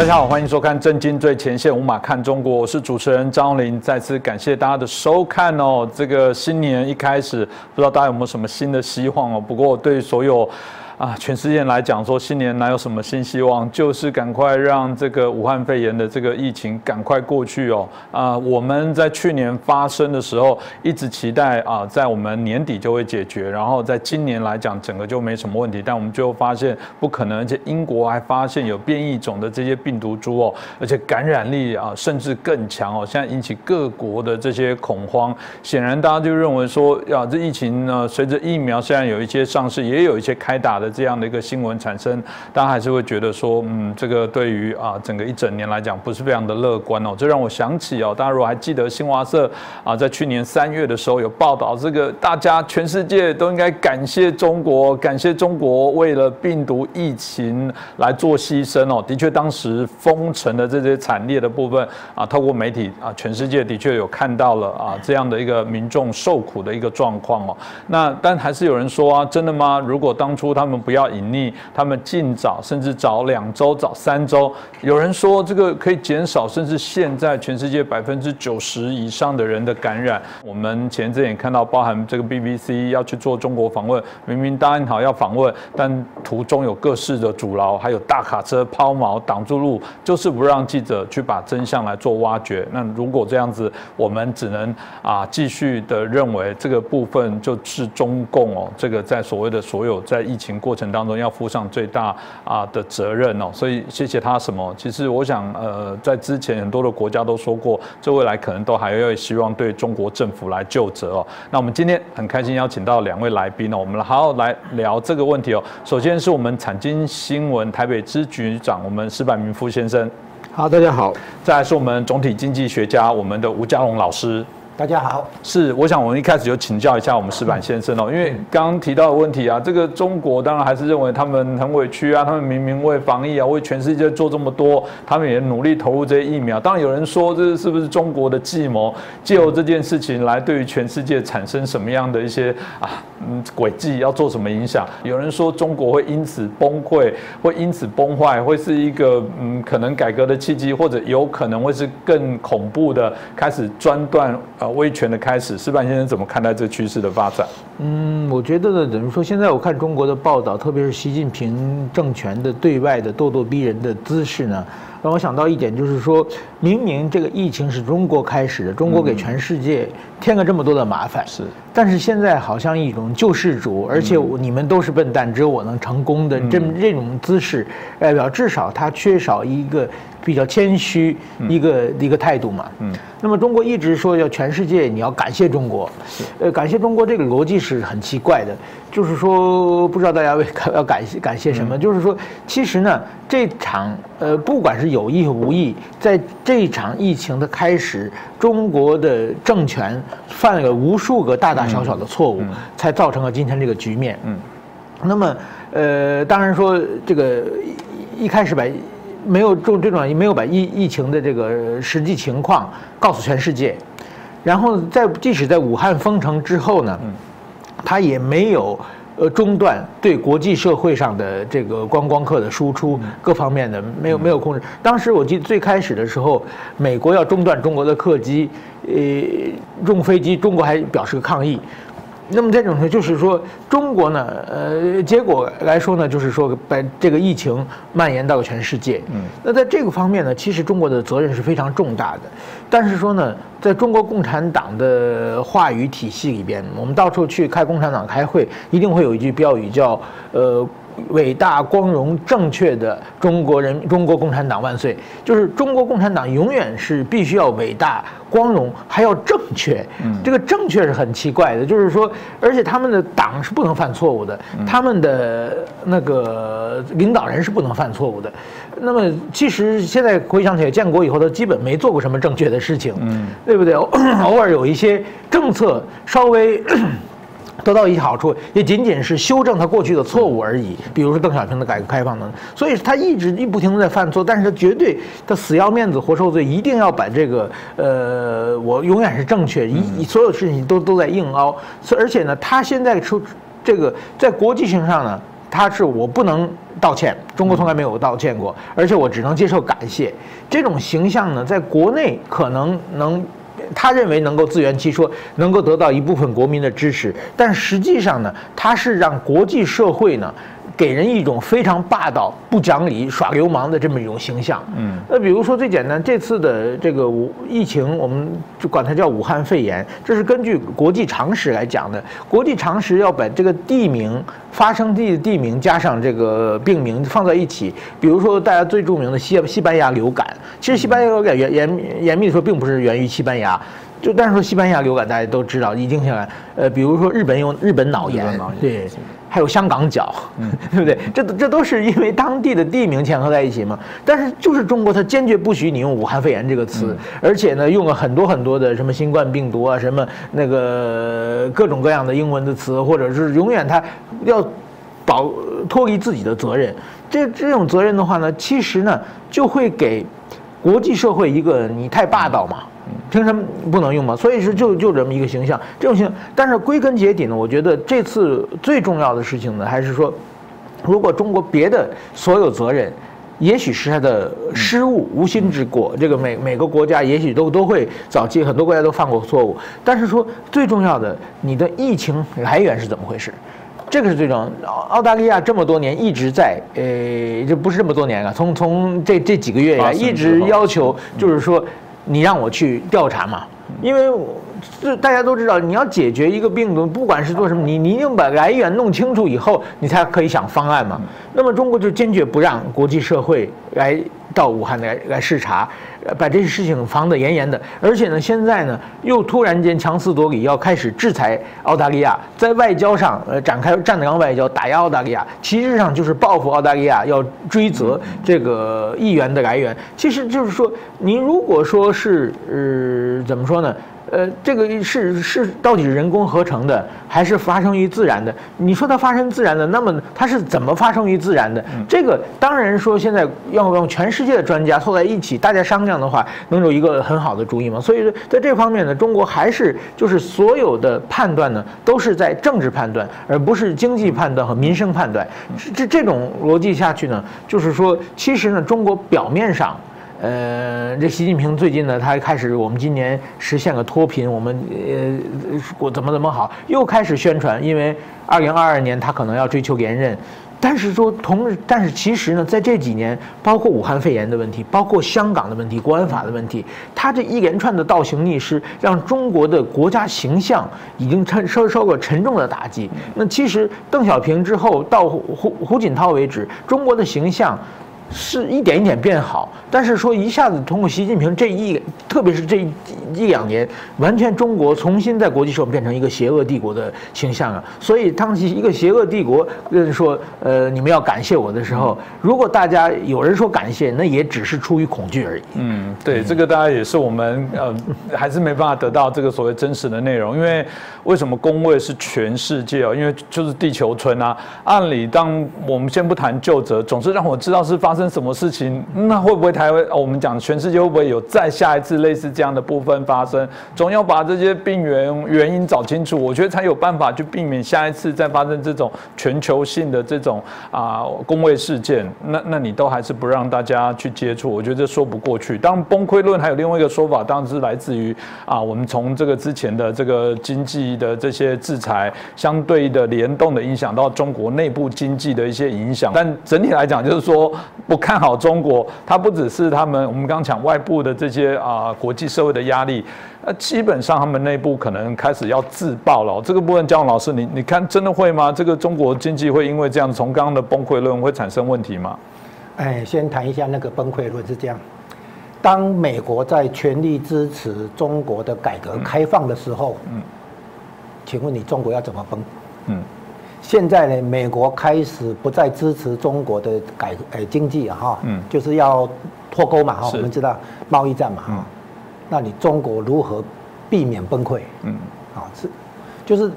大家好，欢迎收看《震惊最前线》，无马看中国，我是主持人张林。再次感谢大家的收看哦。这个新年一开始，不知道大家有没有什么新的希望哦？不过对所有。啊，全世界来讲，说新年哪有什么新希望？就是赶快让这个武汉肺炎的这个疫情赶快过去哦。啊，我们在去年发生的时候，一直期待啊，在我们年底就会解决，然后在今年来讲，整个就没什么问题。但我们最后发现不可能，而且英国还发现有变异种的这些病毒株哦，而且感染力啊甚至更强哦。现在引起各国的这些恐慌，显然大家就认为说，呀，这疫情呢，随着疫苗虽然有一些上市，也有一些开打的。这样的一个新闻产生，大家还是会觉得说，嗯，这个对于啊整个一整年来讲不是非常的乐观哦。这让我想起哦，大家如果还记得新华社啊，在去年三月的时候有报道，这个大家全世界都应该感谢中国，感谢中国为了病毒疫情来做牺牲哦。的确，当时封城的这些惨烈的部分啊，透过媒体啊，全世界的确有看到了啊这样的一个民众受苦的一个状况哦。那但还是有人说啊，真的吗？如果当初他们不要隐匿，他们尽早，甚至早两周、早三周。有人说这个可以减少，甚至现在全世界百分之九十以上的人的感染。我们前阵也看到，包含这个 BBC 要去做中国访问，明明答应好要访问，但途中有各式的阻挠，还有大卡车抛锚挡住路，就是不让记者去把真相来做挖掘。那如果这样子，我们只能啊继续的认为这个部分就是中共哦，这个在所谓的所有在疫情过。程当中要负上最大啊的责任哦，所以谢谢他什么？其实我想，呃，在之前很多的国家都说过，这未来可能都还要希望对中国政府来就责哦。那我们今天很开心邀请到两位来宾哦，我们好好来聊这个问题哦。首先是我们产经新闻台北支局长，我们施柏明夫先生。好，大家好。再来是我们总体经济学家，我们的吴家龙老师。大家好，是我想我们一开始就请教一下我们石板先生哦，因为刚刚提到的问题啊，这个中国当然还是认为他们很委屈啊，他们明明为防疫啊，为全世界做这么多，他们也努力投入这些疫苗。当然有人说这是不是中国的计谋，借由这件事情来对于全世界产生什么样的一些啊嗯轨迹，要做什么影响？有人说中国会因此崩溃，会因此崩坏，会是一个嗯可能改革的契机，或者有可能会是更恐怖的开始专断啊。威权的开始，施办先生怎么看待这趋势的发展？嗯，我觉得呢，等于说现在我看中国的报道，特别是习近平政权的对外的咄咄逼人的姿势呢。让我想到一点，就是说，明明这个疫情是中国开始的，中国给全世界添了这么多的麻烦，是，但是现在好像一种救世主，而且你们都是笨蛋，只有我能成功的这这种姿势，代表至少他缺少一个比较谦虚一个一个态度嘛。嗯，那么中国一直说要全世界你要感谢中国，呃，感谢中国这个逻辑是很奇怪的，就是说不知道大家为 要感谢感谢什么，就是说其实呢这场呃不管是有意无意，在这场疫情的开始，中国的政权犯了无数个大大小小的错误，才造成了今天这个局面。嗯，那么，呃，当然说这个一开始把没有中这种没有把疫疫情的这个实际情况告诉全世界，然后在即使在武汉封城之后呢，他也没有。呃，中断对国际社会上的这个观光客的输出，各方面的没有没有控制。当时我记得最开始的时候，美国要中断中国的客机，呃，用飞机，中国还表示抗议。那么这种呢，就是说中国呢，呃，结果来说呢，就是说把这个疫情蔓延到了全世界。嗯，那在这个方面呢，其实中国的责任是非常重大的。但是说呢，在中国共产党的话语体系里边，我们到处去开共产党开会，一定会有一句标语叫呃。伟大、光荣、正确的中国人，中国共产党万岁！就是中国共产党永远是必须要伟大、光荣，还要正确。嗯，这个正确是很奇怪的，就是说，而且他们的党是不能犯错误的，他们的那个领导人是不能犯错误的。那么，其实现在回想起来，建国以后，他基本没做过什么正确的事情，嗯，对不对？偶尔有一些政策稍微。得到一些好处，也仅仅是修正他过去的错误而已。比如说邓小平的改革开放等，所以他一直一不停的在犯错，但是他绝对他死要面子活受罪，一定要把这个呃，我永远是正确，一所有事情都都在硬凹。所而且呢，他现在出这个在国际性上呢，他是我不能道歉，中国从来没有道歉过，而且我只能接受感谢。这种形象呢，在国内可能能，他认为能够自圆其说，能够得到一部分国民的支持，但实际上呢，他是让国际社会呢。给人一种非常霸道、不讲理、耍流氓的这么一种形象。嗯，那比如说最简单，这次的这个武疫情，我们就管它叫武汉肺炎，这是根据国际常识来讲的。国际常识要把这个地名、发生地的地名加上这个病名放在一起。比如说大家最著名的西西班牙流感，其实西班牙流感严严严密的说，并不是源于西班牙。就但是说西班牙流感，大家都知道已经下来。呃，比如说日本有日本脑炎，对。还有香港脚，对不对？这这都是因为当地的地名嵌合在一起嘛。但是就是中国，它坚决不许你用武汉肺炎这个词，而且呢，用了很多很多的什么新冠病毒啊，什么那个各种各样的英文的词，或者是永远它要保脱离自己的责任。这这种责任的话呢，其实呢，就会给国际社会一个你太霸道嘛。凭什么不能用嘛？所以是就就这么一个形象，这种形象。但是归根结底呢，我觉得这次最重要的事情呢，还是说，如果中国别的所有责任，也许是他的失误、无心之过。这个每每个国家也许都都会早期很多国家都犯过错误。但是说最重要的，你的疫情来源是怎么回事？这个是最重要。澳大利亚这么多年一直在，呃，这不是这么多年了，从从这这几个月以来一直要求，就是说。你让我去调查嘛？因为这大家都知道，你要解决一个病毒，不管是做什么，你你一定把来源弄清楚以后，你才可以想方案嘛。那么中国就坚决不让国际社会来到武汉来来视察。把这些事情防得严严的，而且呢，现在呢又突然间强词夺理，要开始制裁澳大利亚，在外交上呃展开战狼外交，打压澳大利亚，其实上就是报复澳大利亚，要追责这个议员的来源。其实就是说，您如果说是呃怎么说呢？呃，这个是是到底是人工合成的，还是发生于自然的？你说它发生自然的，那么它是怎么发生于自然的？这个当然说现在要用全世界的专家凑在一起，大家商量的话，能有一个很好的主意吗？所以说，在这方面呢，中国还是就是所有的判断呢，都是在政治判断，而不是经济判断和民生判断。这这种逻辑下去呢，就是说，其实呢，中国表面上。呃，这习近平最近呢，他开始我们今年实现了脱贫，我们呃我怎么怎么好，又开始宣传，因为二零二二年他可能要追求连任，但是说同，但是其实呢，在这几年，包括武汉肺炎的问题，包括香港的问题，国安法的问题，他这一连串的倒行逆施，让中国的国家形象已经承受受过沉重的打击。那其实邓小平之后到胡胡锦涛为止，中国的形象。是一点一点变好，但是说一下子通过习近平这一，特别是这一两年，完全中国重新在国际社会变成一个邪恶帝国的形象啊。所以当一个邪恶帝国人说，呃，你们要感谢我的时候，如果大家有人说感谢，那也只是出于恐惧而已。嗯，对，这个大家也是我们呃，还是没办法得到这个所谓真实的内容，因为为什么工位是全世界哦？因为就是地球村啊。按理当我们先不谈旧责，总是让我知道是发生。生什么事情？那会不会台湾？我们讲全世界会不会有再下一次类似这样的部分发生？总要把这些病源原因找清楚，我觉得才有办法去避免下一次再发生这种全球性的这种啊工位事件。那那你都还是不让大家去接触，我觉得这说不过去。当崩溃论还有另外一个说法，当然是来自于啊我们从这个之前的这个经济的这些制裁相对的联动的影响到中国内部经济的一些影响。但整体来讲，就是说。不看好中国，它不只是他们，我们刚刚讲外部的这些啊国际社会的压力，呃，基本上他们内部可能开始要自爆了。这个部分，姜老师，你你看真的会吗？这个中国经济会因为这样从刚刚的崩溃论会产生问题吗？哎，先谈一下那个崩溃论是这样：当美国在全力支持中国的改革开放的时候，嗯，请问你中国要怎么崩？嗯。现在呢，美国开始不再支持中国的改呃经济啊，哈，嗯，就是要脱钩嘛，哈，我们知道贸易战嘛，哈，那你中国如何避免崩溃？嗯，啊，是，就是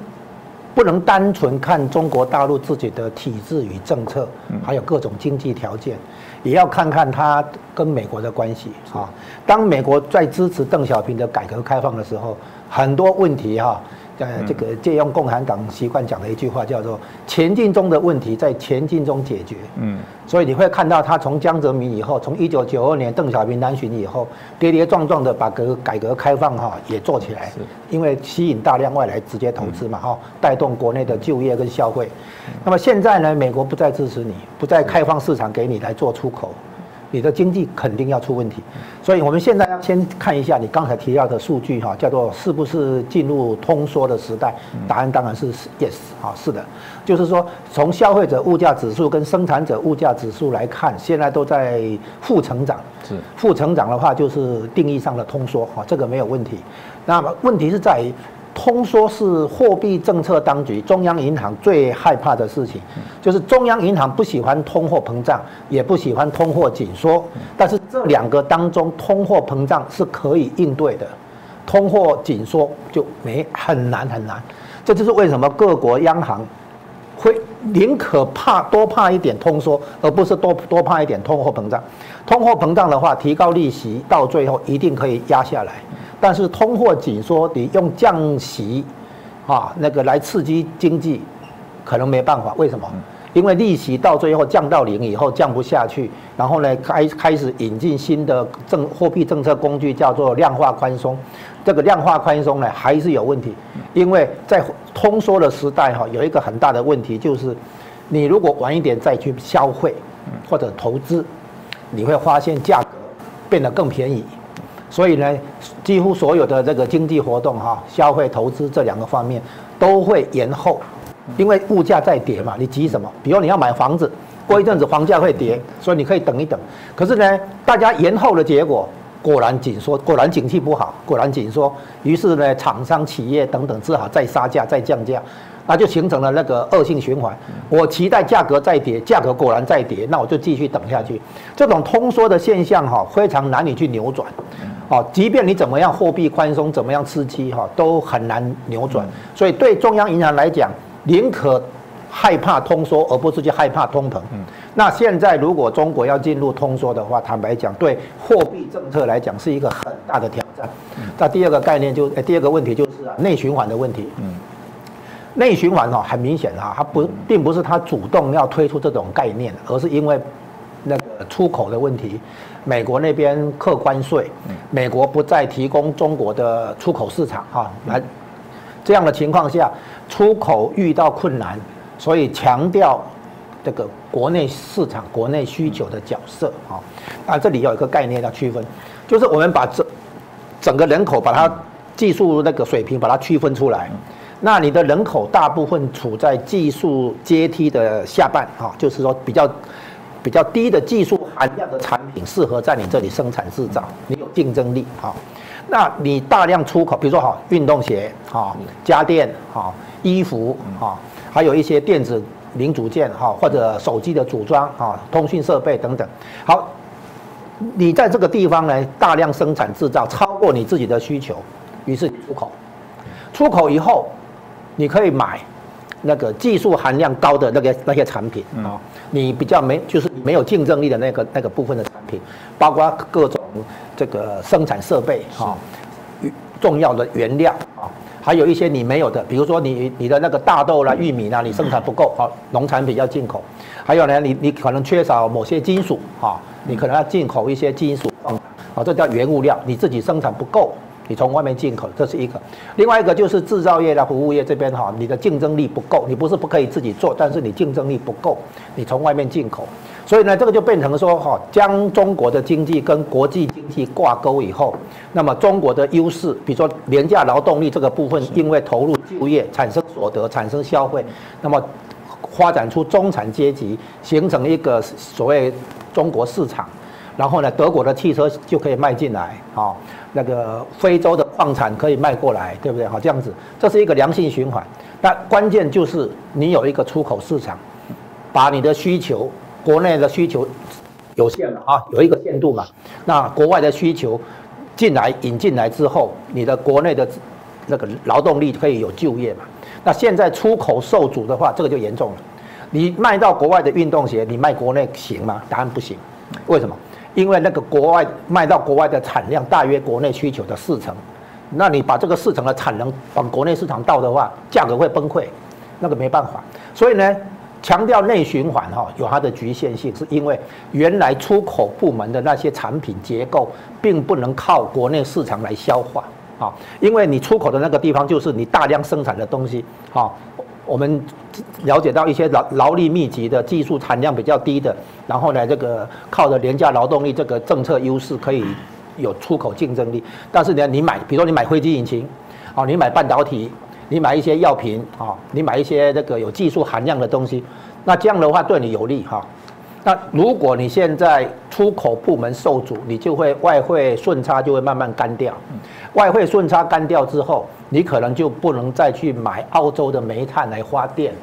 不能单纯看中国大陆自己的体制与政策，还有各种经济条件，也要看看它跟美国的关系啊。当美国在支持邓小平的改革开放的时候，很多问题哈。呃，这个借用共产党习惯讲的一句话，叫做“前进中的问题在前进中解决”。嗯，所以你会看到他从江泽民以后，从一九九二年邓小平南巡以后，跌跌撞撞的把革改革开放哈也做起来，因为吸引大量外来直接投资嘛哈，带动国内的就业跟消费。那么现在呢，美国不再支持你，不再开放市场给你来做出口。你的经济肯定要出问题，所以我们现在要先看一下你刚才提到的数据哈，叫做是不是进入通缩的时代？答案当然是 yes，啊，是的，就是说从消费者物价指数跟生产者物价指数来看，现在都在负成长。是负成长的话，就是定义上的通缩，哈，这个没有问题。那么问题是在于。通缩是货币政策当局中央银行最害怕的事情，就是中央银行不喜欢通货膨胀，也不喜欢通货紧缩。但是这两个当中，通货膨胀是可以应对的，通货紧缩就没很难很难。这就是为什么各国央行会宁可怕多怕一点通缩，而不是多多怕一点通货膨胀。通货膨胀的话，提高利息到最后一定可以压下来。但是通货紧缩，你用降息，啊，那个来刺激经济，可能没办法。为什么？因为利息到最后降到零以后降不下去，然后呢开开始引进新的政货币政策工具，叫做量化宽松。这个量化宽松呢还是有问题，因为在通缩的时代哈，有一个很大的问题就是，你如果晚一点再去消费或者投资，你会发现价格变得更便宜。所以呢，几乎所有的这个经济活动哈，消费、投资这两个方面都会延后，因为物价在跌嘛，你急什么？比如你要买房子，过一阵子房价会跌，所以你可以等一等。可是呢，大家延后的结果，果然紧缩，果然景气不好，果然紧缩，于是呢，厂商、企业等等只好再杀价、再降价。那就形成了那个恶性循环。我期待价格再跌，价格果然再跌，那我就继续等下去。这种通缩的现象哈，非常难以去扭转。哦，即便你怎么样货币宽松，怎么样刺激哈，都很难扭转。所以对中央银行来讲，宁可害怕通缩，而不是去害怕通膨。嗯那现在如果中国要进入通缩的话，坦白讲，对货币政策来讲是一个很大的挑战。那第二个概念就，第二个问题就是内循环的问题。嗯内循环哦，很明显啊，它不并不是它主动要推出这种概念，而是因为那个出口的问题，美国那边客关税，美国不再提供中国的出口市场哈，来这样的情况下，出口遇到困难，所以强调这个国内市场、国内需求的角色啊。那，这里有一个概念要区分，就是我们把这整个人口把它技术那个水平把它区分出来。那你的人口大部分处在技术阶梯的下半，啊，就是说比较比较低的技术含量的产品适合在你这里生产制造，你有竞争力，啊。那你大量出口，比如说哈，运动鞋，哈，家电，哈，衣服，哈，还有一些电子零组件，哈，或者手机的组装，哈，通讯设备等等。好，你在这个地方呢，大量生产制造，超过你自己的需求，于是出口，出口以后。你可以买那个技术含量高的那个那些产品啊，你比较没就是没有竞争力的那个那个部分的产品，包括各种这个生产设备哈，重要的原料啊，还有一些你没有的，比如说你你的那个大豆啦、玉米啦，你生产不够啊，农产品要进口。还有呢，你你可能缺少某些金属啊，你可能要进口一些金属啊，这叫原物料，你自己生产不够。你从外面进口，这是一个；另外一个就是制造业的、服务业这边哈，你的竞争力不够，你不是不可以自己做，但是你竞争力不够，你从外面进口，所以呢，这个就变成说哈，将中国的经济跟国际经济挂钩以后，那么中国的优势，比如说廉价劳动力这个部分，因为投入就业产生所得、产生消费，那么发展出中产阶级，形成一个所谓中国市场。然后呢，德国的汽车就可以卖进来，啊，那个非洲的矿产可以卖过来，对不对？好，这样子，这是一个良性循环。那关键就是你有一个出口市场，把你的需求，国内的需求有限了啊，有一个限度嘛。那国外的需求进来引进来之后，你的国内的那个劳动力可以有就业嘛。那现在出口受阻的话，这个就严重了。你卖到国外的运动鞋，你卖国内行吗？答案不行。为什么？因为那个国外卖到国外的产量大约国内需求的四成，那你把这个四成的产能往国内市场倒的话，价格会崩溃，那个没办法。所以呢，强调内循环哈，有它的局限性，是因为原来出口部门的那些产品结构，并不能靠国内市场来消化啊，因为你出口的那个地方就是你大量生产的东西啊。我们了解到一些劳劳力密集的、技术产量比较低的，然后呢，这个靠着廉价劳动力这个政策优势可以。有出口竞争力，但是呢，你买，比如说你买飞机引擎，哦，你买半导体，你买一些药品，啊，你买一些这个有技术含量的东西，那这样的话对你有利哈。那如果你现在出口部门受阻，你就会外汇顺差就会慢慢干掉，外汇顺差干掉之后，你可能就不能再去买澳洲的煤炭来发电，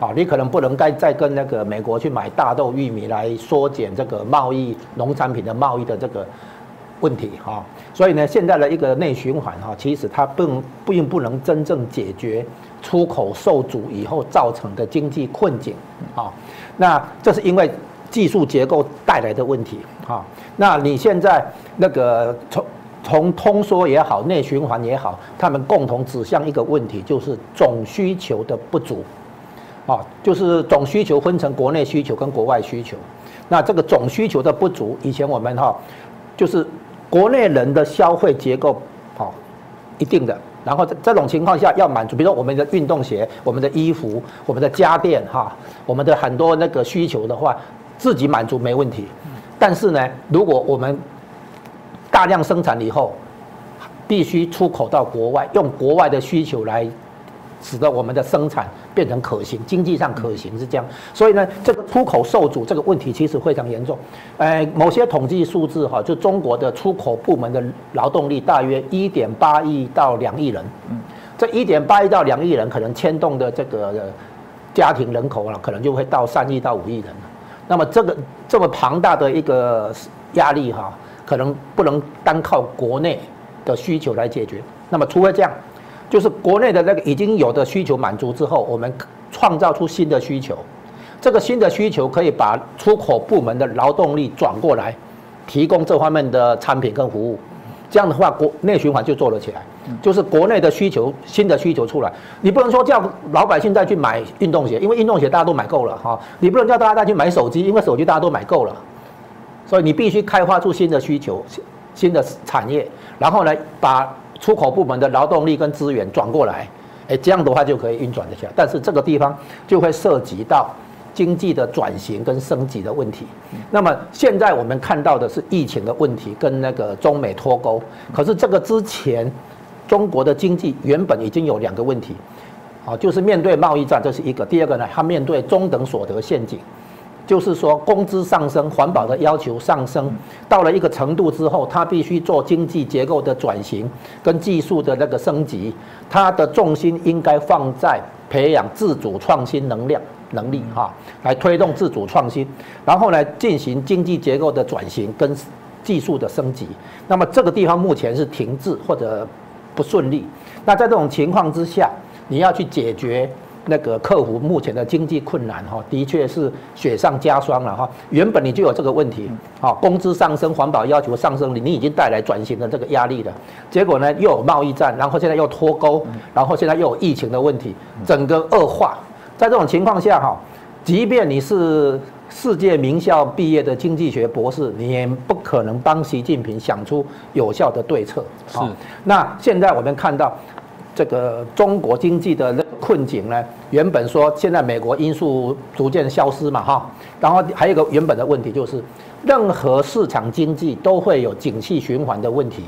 啊，你可能不能再再跟那个美国去买大豆、玉米来缩减这个贸易农产品的贸易的这个。问题哈，所以呢，现在的一个内循环哈，其实它并并不能真正解决出口受阻以后造成的经济困境啊。那这是因为技术结构带来的问题啊。那你现在那个从从通缩也好，内循环也好，他们共同指向一个问题，就是总需求的不足啊，就是总需求分成国内需求跟国外需求。那这个总需求的不足，以前我们哈就是。国内人的消费结构，好，一定的。然后这这种情况下要满足，比如说我们的运动鞋、我们的衣服、我们的家电，哈，我们的很多那个需求的话，自己满足没问题。但是呢，如果我们大量生产以后，必须出口到国外，用国外的需求来。使得我们的生产变成可行，经济上可行是这样，所以呢，这个出口受阻这个问题其实非常严重。呃，某些统计数字哈，就中国的出口部门的劳动力大约一点八亿到两亿人。嗯，这一点八亿到两亿人可能牵动的这个家庭人口啊，可能就会到三亿到五亿人了。那么这个这么庞大的一个压力哈，可能不能单靠国内的需求来解决。那么除了这样。就是国内的那个已经有的需求满足之后，我们创造出新的需求，这个新的需求可以把出口部门的劳动力转过来，提供这方面的产品跟服务，这样的话国内循环就做了起来。就是国内的需求新的需求出来，你不能说叫老百姓再去买运动鞋，因为运动鞋大家都买够了哈。你不能叫大家再去买手机，因为手机大家都买够了。所以你必须开发出新的需求、新的产业，然后呢把。出口部门的劳动力跟资源转过来，哎，这样的话就可以运转得起来。但是这个地方就会涉及到经济的转型跟升级的问题。那么现在我们看到的是疫情的问题跟那个中美脱钩。可是这个之前，中国的经济原本已经有两个问题，啊，就是面对贸易战，这是一个；第二个呢，它面对中等所得陷阱。就是说，工资上升，环保的要求上升，到了一个程度之后，它必须做经济结构的转型跟技术的那个升级，它的重心应该放在培养自主创新能量能力哈，来推动自主创新，然后呢进行经济结构的转型跟技术的升级。那么这个地方目前是停滞或者不顺利。那在这种情况之下，你要去解决。那个克服目前的经济困难哈，的确是雪上加霜了哈。原本你就有这个问题，好，工资上升，环保要求上升，你你已经带来转型的这个压力了。结果呢，又有贸易战，然后现在又脱钩，然后现在又有疫情的问题，整个恶化。在这种情况下哈，即便你是世界名校毕业的经济学博士，你也不可能帮习近平想出有效的对策。是。那现在我们看到。这个中国经济的困境呢？原本说现在美国因素逐渐消失嘛，哈，然后还有一个原本的问题就是，任何市场经济都会有景气循环的问题。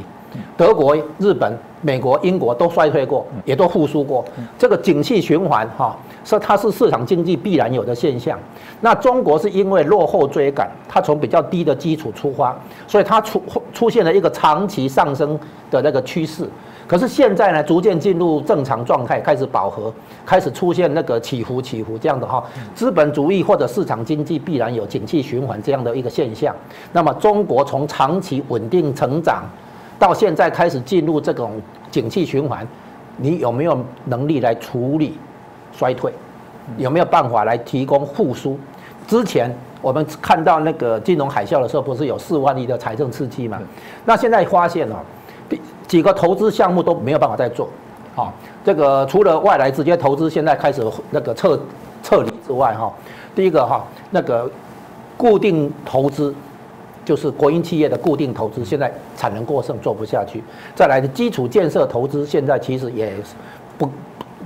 德国、日本、美国、英国都衰退过，也都复苏过。这个景气循环，哈，是它是市场经济必然有的现象。那中国是因为落后追赶，它从比较低的基础出发，所以它出出现了一个长期上升的那个趋势。可是现在呢，逐渐进入正常状态，开始饱和，开始出现那个起伏起伏这样的哈。资本主义或者市场经济必然有景气循环这样的一个现象。那么中国从长期稳定成长，到现在开始进入这种景气循环，你有没有能力来处理衰退？有没有办法来提供复苏？之前我们看到那个金融海啸的时候，不是有四万亿的财政刺激嘛？那现在发现哦。几个投资项目都没有办法再做。好，这个除了外来直接投资现在开始那个撤撤离之外，哈，第一个哈那个固定投资，就是国营企业的固定投资，现在产能过剩做不下去。再来的基础建设投资，现在其实也不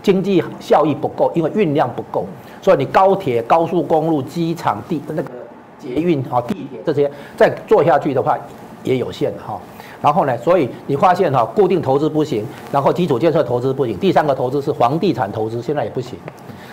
经济效益不够，因为运量不够，所以你高铁、高速公路、机场、地那个捷运啊、地铁这些再做下去的话，也有限哈。然后呢？所以你发现哈，固定投资不行，然后基础建设投资不行，第三个投资是房地产投资，现在也不行。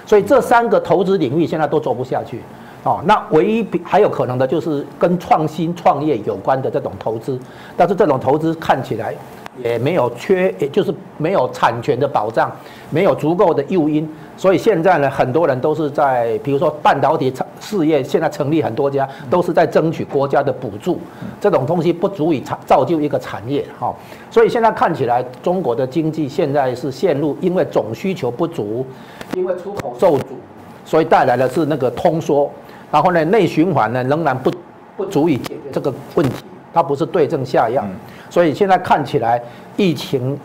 所以这三个投资领域现在都做不下去。哦，那唯一还有可能的就是跟创新创业有关的这种投资，但是这种投资看起来也没有缺，也就是没有产权的保障，没有足够的诱因。所以现在呢，很多人都是在，比如说半导体产事业，现在成立很多家，都是在争取国家的补助。这种东西不足以造就一个产业，哈。所以现在看起来，中国的经济现在是陷入，因为总需求不足，因为出口受阻，所以带来的是那个通缩。然后呢，内循环呢仍然不不足以解决这个问题，它不是对症下药。所以现在看起来，疫情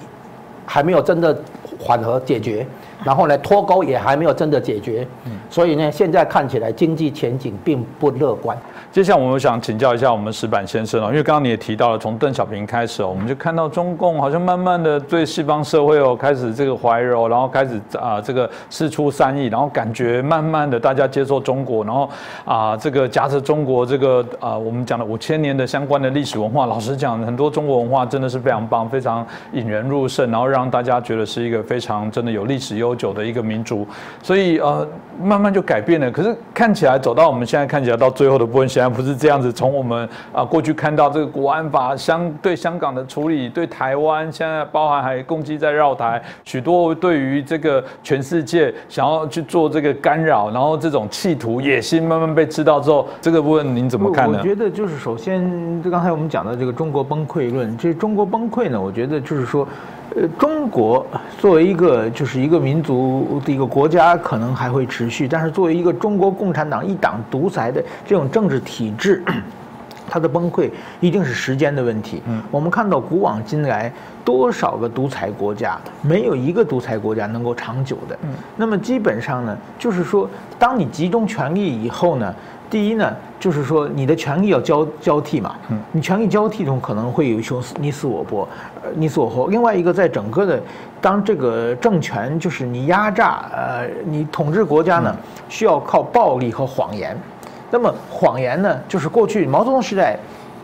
还没有真的缓和解决。然后呢，脱钩也还没有真的解决，所以呢，现在看起来经济前景并不乐观。接下来我们想请教一下我们石板先生哦，因为刚刚你也提到了，从邓小平开始哦，我们就看到中共好像慢慢的对西方社会哦开始这个怀柔，然后开始啊这个事出善意，然后感觉慢慢的大家接受中国，然后啊这个夹着中国这个啊我们讲的五千年的相关的历史文化，老实讲，很多中国文化真的是非常棒，非常引人入胜，然后让大家觉得是一个非常真的有历史悠久的一个民族，所以呃慢慢就改变了。可是看起来走到我们现在看起来到最后的部分。显然不是这样子。从我们啊过去看到这个国安法相对香港的处理，对台湾现在包含还攻击在绕台，许多对于这个全世界想要去做这个干扰，然后这种企图野心慢慢被知道之后，这个部分您怎么看呢？我觉得就是首先，刚才我们讲的这个中国崩溃论，这中国崩溃呢，我觉得就是说。呃，中国作为一个就是一个民族的一个国家，可能还会持续，但是作为一个中国共产党一党独裁的这种政治体制，它的崩溃一定是时间的问题。嗯，我们看到古往今来多少个独裁国家，没有一个独裁国家能够长久的。嗯，那么基本上呢，就是说，当你集中权力以后呢。第一呢，就是说你的权力要交交替嘛，嗯，你权力交替中可能会有一种你死我活，呃，你死我活。另外一个，在整个的当这个政权就是你压榨，呃，你统治国家呢，需要靠暴力和谎言。那么谎言呢，就是过去毛泽东时代。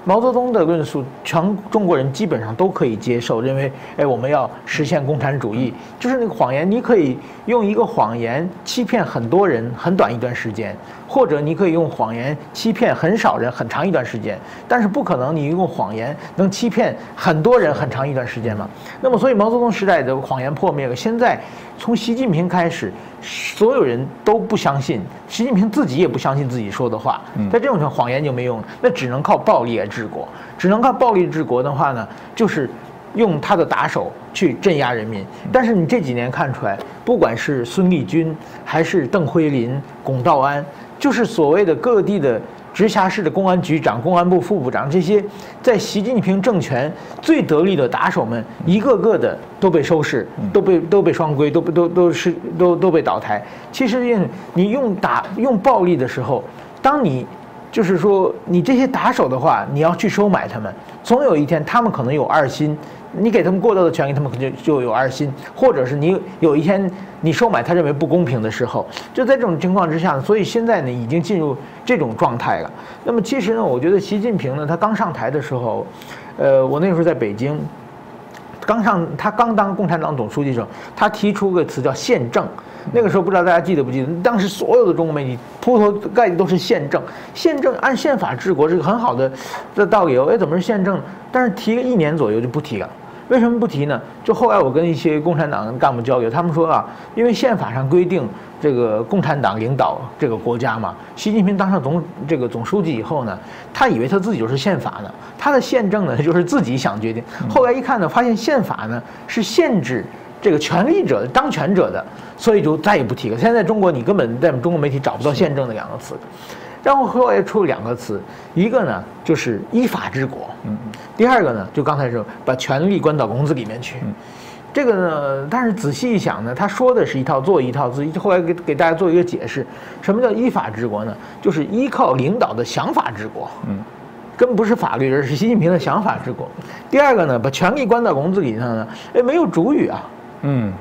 毛泽东的论述，全中国人基本上都可以接受，认为，哎，我们要实现共产主义，就是那个谎言，你可以用一个谎言欺骗很多人很短一段时间，或者你可以用谎言欺骗很少人很长一段时间，但是不可能你用谎言能欺骗很多人很长一段时间嘛？那么，所以毛泽东时代的谎言破灭了，现在。从习近平开始，所有人都不相信，习近平自己也不相信自己说的话。在这种情况，谎言就没用了，那只能靠暴力来治国。只能靠暴力治国的话呢，就是用他的打手去镇压人民。但是你这几年看出来，不管是孙立军，还是邓辉林、龚道安，就是所谓的各地的。直辖市的公安局长、公安部副部长，这些在习近平政权最得力的打手们，一个个的都被收拾，都被都被双规，都都都是都都被倒台。其实，你用打用暴力的时候，当你就是说你这些打手的话，你要去收买他们，总有一天他们可能有二心。你给他们过多的权利，他们可能就就有二心，或者是你有一天你收买他认为不公平的时候，就在这种情况之下，所以现在呢已经进入这种状态了。那么其实呢，我觉得习近平呢，他刚上台的时候，呃，我那时候在北京，刚上他刚当共产党总书记的时候，他提出个词叫宪政。那个时候不知道大家记得不记得，当时所有的中国媒体铺头盖地都是宪政，宪政按宪法治国是个很好的的道理。哎，怎么是宪政？但是提个一年左右就不提了。为什么不提呢？就后来我跟一些共产党干部交流，他们说啊，因为宪法上规定这个共产党领导这个国家嘛，习近平当上总这个总书记以后呢，他以为他自己就是宪法呢，他的宪政呢就是自己想决定。后来一看呢，发现宪法呢是限制这个权力者当权者的，所以就再也不提了。现在中国你根本在中国媒体找不到宪政的两个词。然后后来出了两个词，一个呢就是依法治国，嗯嗯，第二个呢就刚才说把权力关到笼子里面去。这个呢，但是仔细一想呢，他说的是一套，做一套。自己后来给给大家做一个解释，什么叫依法治国呢？就是依靠领导的想法治国，嗯，根本不是法律，而是习近平的想法治国。第二个呢，把权力关到笼子里头呢，哎，没有主语啊，嗯。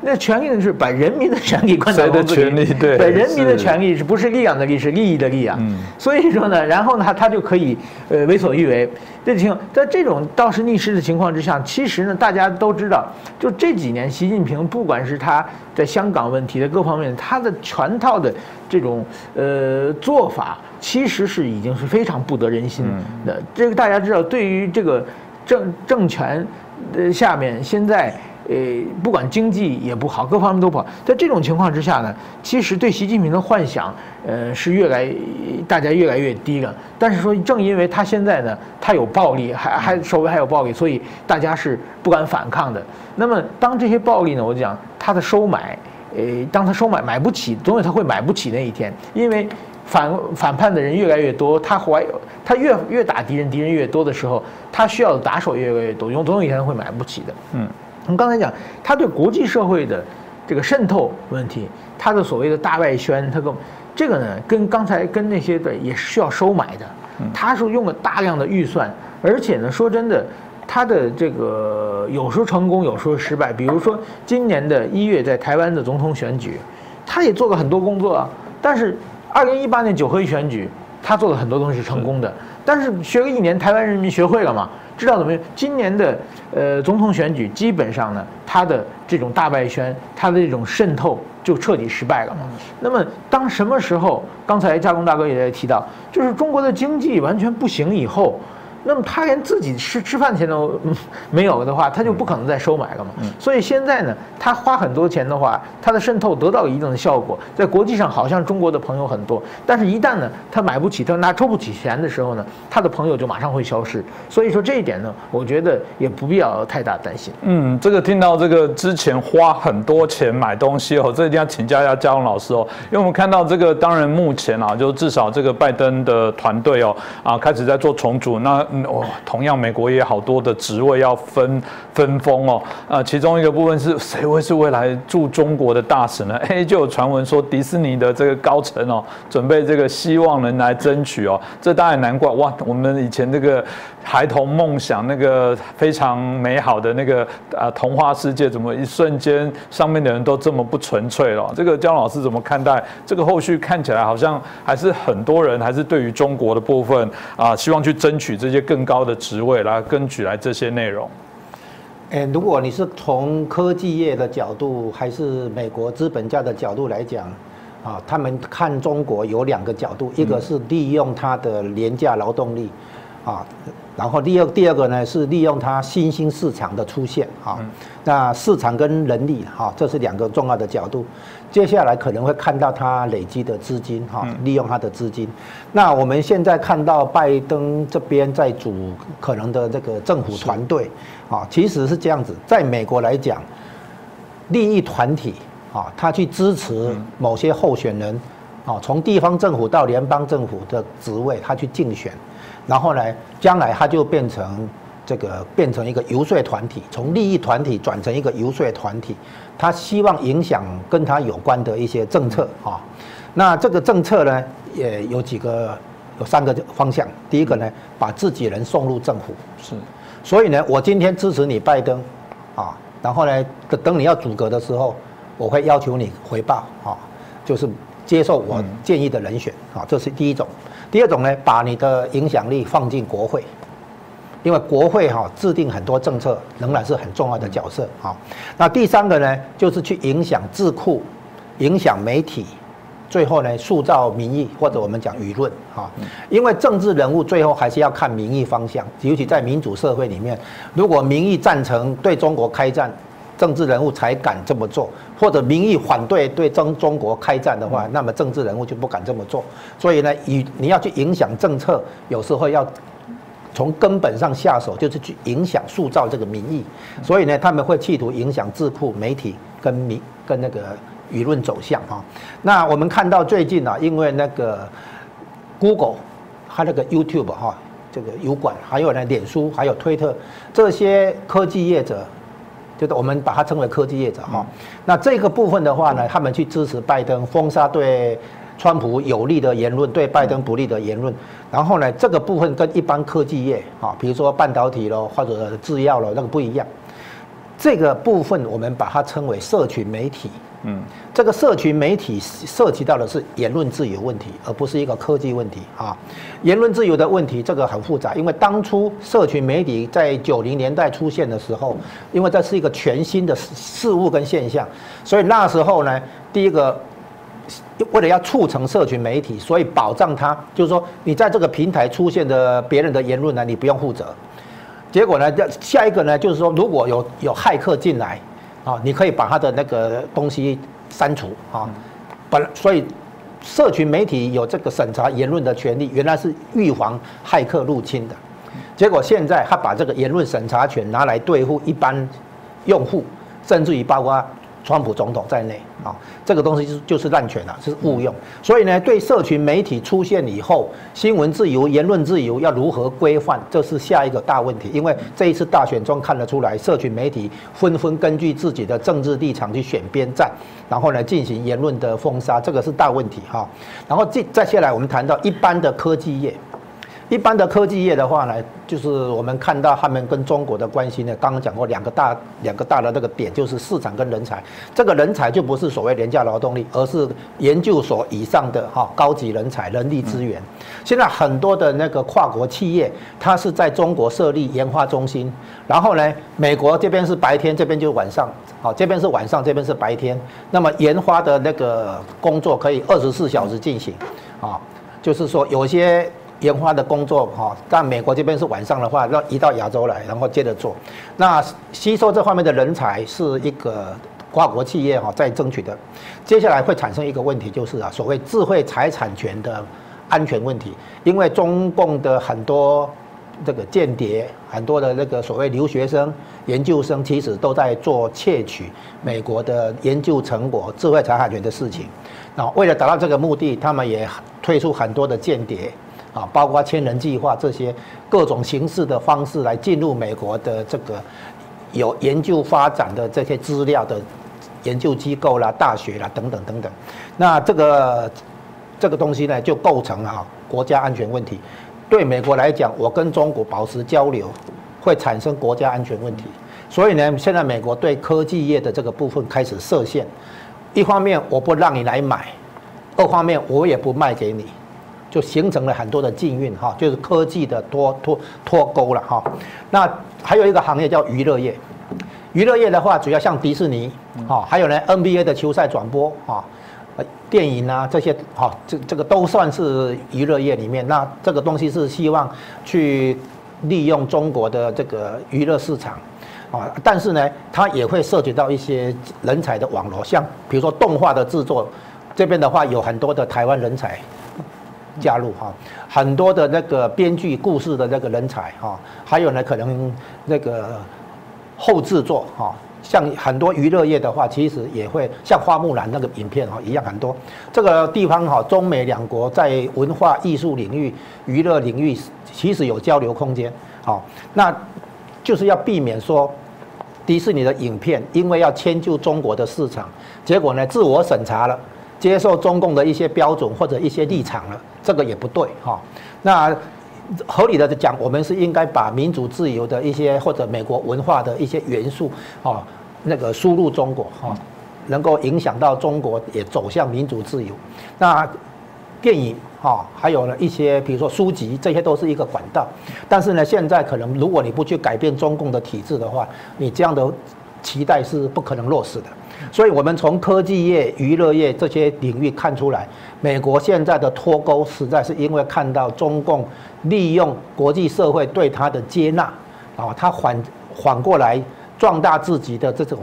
那权利呢？是把人民的权利关在笼子里。对，人民的权利是不是力量的力？是利益的利啊。嗯。所以说呢，然后呢，他就可以呃为所欲为。这情况，在这种倒是逆势的情况之下，其实呢，大家都知道，就这几年，习近平不管是他在香港问题的各方面，他的全套的这种呃做法，其实是已经是非常不得人心的。这个大家知道，对于这个政政权的下面现在。呃，不管经济也不好，各方面都不好。在这种情况之下呢，其实对习近平的幻想，呃，是越来大家越来越低了。但是说，正因为他现在呢，他有暴力，还还稍微还有暴力，所以大家是不敢反抗的。那么，当这些暴力呢，我就讲他的收买，呃，当他收买买不起，总有他会买不起那一天。因为反反叛的人越来越多，他怀他越越打敌人，敌人越多的时候，他需要的打手越来越多，总总有一天会买不起的。嗯。我们刚才讲，他对国际社会的这个渗透问题，他的所谓的大外宣，他跟这个呢，跟刚才跟那些的也是需要收买的。他是用了大量的预算，而且呢，说真的，他的这个有时候成功，有时候失败。比如说今年的一月在台湾的总统选举，他也做了很多工作啊。但是二零一八年九合一选举，他做了很多东西是成功的。但是学了一年，台湾人民学会了嘛？知道怎么？今年的呃总统选举，基本上呢，他的这种大败宣，他的这种渗透就彻底失败了嘛。那么，当什么时候？刚才加工大哥也在提到，就是中国的经济完全不行以后。那么他连自己吃吃饭钱都 没有的话，他就不可能再收买了嘛。所以现在呢，他花很多钱的话，他的渗透得到一定的效果，在国际上好像中国的朋友很多。但是，一旦呢他买不起，他拿抽不起钱的时候呢，他的朋友就马上会消失。所以说这一点呢，我觉得也不必要太大担心。嗯，这个听到这个之前花很多钱买东西哦，这一定要请教一下嘉荣老师哦，因为我们看到这个，当然目前啊，就至少这个拜登的团队哦啊开始在做重组那。嗯哦，同样美国也好多的职位要分分封哦，啊，其中一个部分是谁会是未来驻中国的大使呢？哎，就有传闻说迪士尼的这个高层哦，准备这个希望能来争取哦，这当然难怪哇，我们以前这个孩童梦想那个非常美好的那个啊童话世界，怎么一瞬间上面的人都这么不纯粹了？这个姜老师怎么看待这个后续看起来好像还是很多人还是对于中国的部分啊，希望去争取这些。更高的职位来根据来这些内容。哎，如果你是从科技业的角度，还是美国资本家的角度来讲，啊，他们看中国有两个角度，一个是利用它的廉价劳动力，啊，然后第二第二个呢是利用它新兴市场的出现，啊，那市场跟人力，哈，这是两个重要的角度。接下来可能会看到他累积的资金，哈，利用他的资金。那我们现在看到拜登这边在组可能的这个政府团队，啊，其实是这样子。在美国来讲，利益团体，啊，他去支持某些候选人，啊，从地方政府到联邦政府的职位，他去竞选，然后呢，将来他就变成这个变成一个游说团体，从利益团体转成一个游说团体。他希望影响跟他有关的一些政策啊，那这个政策呢，也有几个，有三个方向。第一个呢，把自己人送入政府，是。所以呢，我今天支持你拜登，啊，然后呢，等你要阻隔的时候，我会要求你回报啊，就是接受我建议的人选啊，这是第一种。第二种呢，把你的影响力放进国会。因为国会哈制定很多政策，仍然是很重要的角色啊。那第三个呢，就是去影响智库、影响媒体，最后呢塑造民意或者我们讲舆论啊。因为政治人物最后还是要看民意方向，尤其在民主社会里面，如果民意赞成对中国开战，政治人物才敢这么做；或者民意反对对中中国开战的话，那么政治人物就不敢这么做。所以呢，以你要去影响政策，有时候要。从根本上下手，就是去影响、塑造这个民意，所以呢，他们会企图影响智库、媒体跟民跟那个舆论走向哈。那我们看到最近啊，因为那个 Google，它那个 YouTube 哈，这个油管，还有呢脸书，还有推特这些科技业者，就是我们把它称为科技业者哈。那这个部分的话呢，他们去支持拜登，封杀对川普有利的言论，对拜登不利的言论。然后呢，这个部分跟一般科技业啊，比如说半导体咯，或者制药咯，那个不一样。这个部分我们把它称为社群媒体。嗯，这个社群媒体涉及到的是言论自由问题，而不是一个科技问题啊。言论自由的问题，这个很复杂，因为当初社群媒体在九零年代出现的时候，因为这是一个全新的事物跟现象，所以那时候呢，第一个为了要促成社群媒体，所以保障它，就是说你在这个平台出现的别人的言论呢，你不用负责。结果呢，下一个呢，就是说如果有有骇客进来。啊，你可以把他的那个东西删除啊，本所以社群媒体有这个审查言论的权利，原来是预防骇客入侵的，结果现在他把这个言论审查权拿来对付一般用户，甚至于包括。川普总统在内啊，这个东西就是就是滥权了，是误用。所以呢，对社群媒体出现以后，新闻自由、言论自由要如何规范，这是下一个大问题。因为这一次大选中看得出来，社群媒体纷纷根据自己的政治立场去选边站，然后呢进行言论的封杀，这个是大问题哈。然后再再下来，我们谈到一般的科技业。一般的科技业的话呢，就是我们看到他们跟中国的关系呢，刚刚讲过两个大两个大的那个点，就是市场跟人才。这个人才就不是所谓廉价劳动力，而是研究所以上的哈高级人才、人力资源。现在很多的那个跨国企业，它是在中国设立研发中心，然后呢，美国这边是白天，这边就晚上，好，这边是晚上，这边是白天。那么研发的那个工作可以二十四小时进行，啊，就是说有些。研发的工作哈，但美国这边是晚上的话，要移到亚洲来，然后接着做。那吸收这方面的人才是一个跨国企业哈在争取的。接下来会产生一个问题，就是啊，所谓智慧财产权的安全问题。因为中共的很多这个间谍，很多的那个所谓留学生、研究生，其实都在做窃取美国的研究成果、智慧财产权的事情。那为了达到这个目的，他们也推出很多的间谍。啊，包括千人计划这些各种形式的方式来进入美国的这个有研究发展的这些资料的研究机构啦、大学啦等等等等。那这个这个东西呢，就构成了国家安全问题。对美国来讲，我跟中国保持交流会产生国家安全问题。所以呢，现在美国对科技业的这个部分开始设限。一方面我不让你来买，二方面我也不卖给你。就形成了很多的禁运哈，就是科技的脱脱脱钩了哈。那还有一个行业叫娱乐业，娱乐业的话，主要像迪士尼哈，还有呢 NBA 的球赛转播哈，电影啊这些哈，这这个都算是娱乐业里面。那这个东西是希望去利用中国的这个娱乐市场啊，但是呢，它也会涉及到一些人才的网络，像比如说动画的制作这边的话，有很多的台湾人才。加入哈，很多的那个编剧故事的那个人才哈，还有呢可能那个后制作哈，像很多娱乐业的话，其实也会像花木兰那个影片哈一样很多。这个地方哈，中美两国在文化艺术领域、娱乐领域其实有交流空间。好，那就是要避免说迪士尼的影片因为要迁就中国的市场，结果呢自我审查了。接受中共的一些标准或者一些立场了，这个也不对哈。那合理的讲，我们是应该把民主自由的一些或者美国文化的一些元素啊，那个输入中国哈，能够影响到中国也走向民主自由。那电影哈，还有呢一些比如说书籍，这些都是一个管道。但是呢，现在可能如果你不去改变中共的体制的话，你这样的期待是不可能落实的。所以，我们从科技业、娱乐业这些领域看出来，美国现在的脱钩，实在是因为看到中共利用国际社会对他的接纳，啊，他缓缓过来壮大自己的这种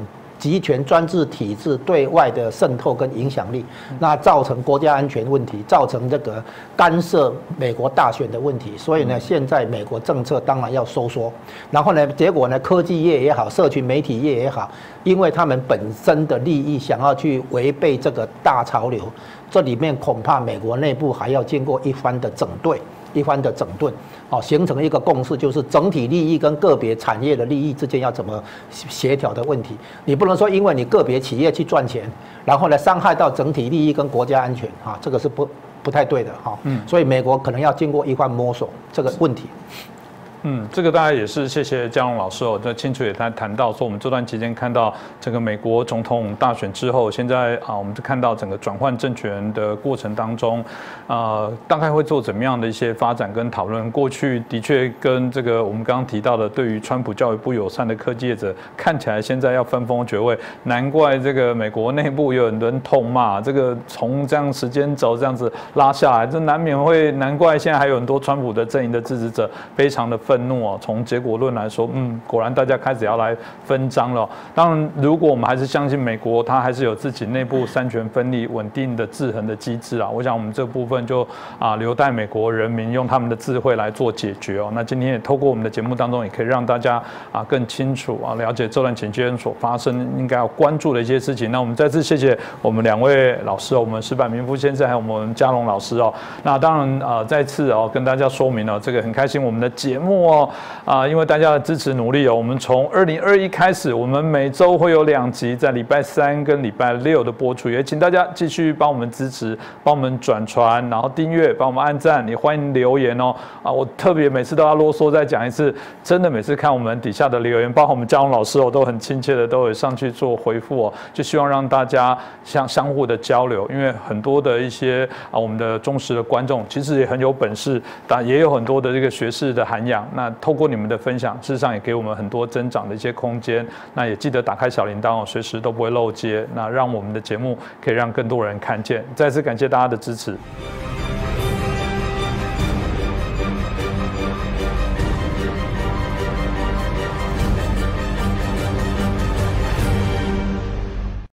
集权专制体制对外的渗透跟影响力，那造成国家安全问题，造成这个干涉美国大选的问题。所以呢，现在美国政策当然要收缩。然后呢，结果呢，科技业也好，社群媒体业也好，因为他们本身的利益想要去违背这个大潮流，这里面恐怕美国内部还要经过一番的整顿。一番的整顿，好，形成一个共识，就是整体利益跟个别产业的利益之间要怎么协调的问题。你不能说因为你个别企业去赚钱，然后呢伤害到整体利益跟国家安全，啊，这个是不不太对的，哈。嗯。所以美国可能要经过一番摸索这个问题。嗯，这个大家也是谢谢江龙老师哦。这清楚也在谈到说，我们这段期间看到整个美国总统大选之后，现在啊，我们就看到整个转换政权的过程当中，啊，大概会做怎么样的一些发展跟讨论。过去的确跟这个我们刚刚提到的，对于川普教育不友善的科技业者，看起来现在要分封爵位，难怪这个美国内部有很多人痛骂，这个从这样时间轴这样子拉下来，这难免会，难怪现在还有很多川普的阵营的支持者非常的愤。愤怒哦！从结果论来说，嗯，果然大家开始要来分赃了。当然，如果我们还是相信美国，它还是有自己内部三权分立、稳定的制衡的机制啊。我想我们这部分就啊留待美国人民用他们的智慧来做解决哦。那今天也透过我们的节目当中，也可以让大家啊更清楚啊了解这段期间所发生应该要关注的一些事情。那我们再次谢谢我们两位老师哦，我们石板明夫先生还有我们嘉龙老师哦。那当然啊，再次哦跟大家说明了这个很开心，我们的节目。哦啊，因为大家的支持努力哦，我们从二零二一开始，我们每周会有两集在礼拜三跟礼拜六的播出，也请大家继续帮我们支持，帮我们转传，然后订阅，帮我们按赞，也欢迎留言哦啊！我特别每次都要啰嗦再讲一次，真的每次看我们底下的留言，包括我们嘉荣老师哦，都很亲切的都会上去做回复哦，就希望让大家相相互的交流，因为很多的一些啊，我们的忠实的观众其实也很有本事，但也有很多的这个学士的涵养。那透过你们的分享，事实上也给我们很多增长的一些空间。那也记得打开小铃铛哦，随时都不会漏接。那让我们的节目可以让更多人看见。再次感谢大家的支持。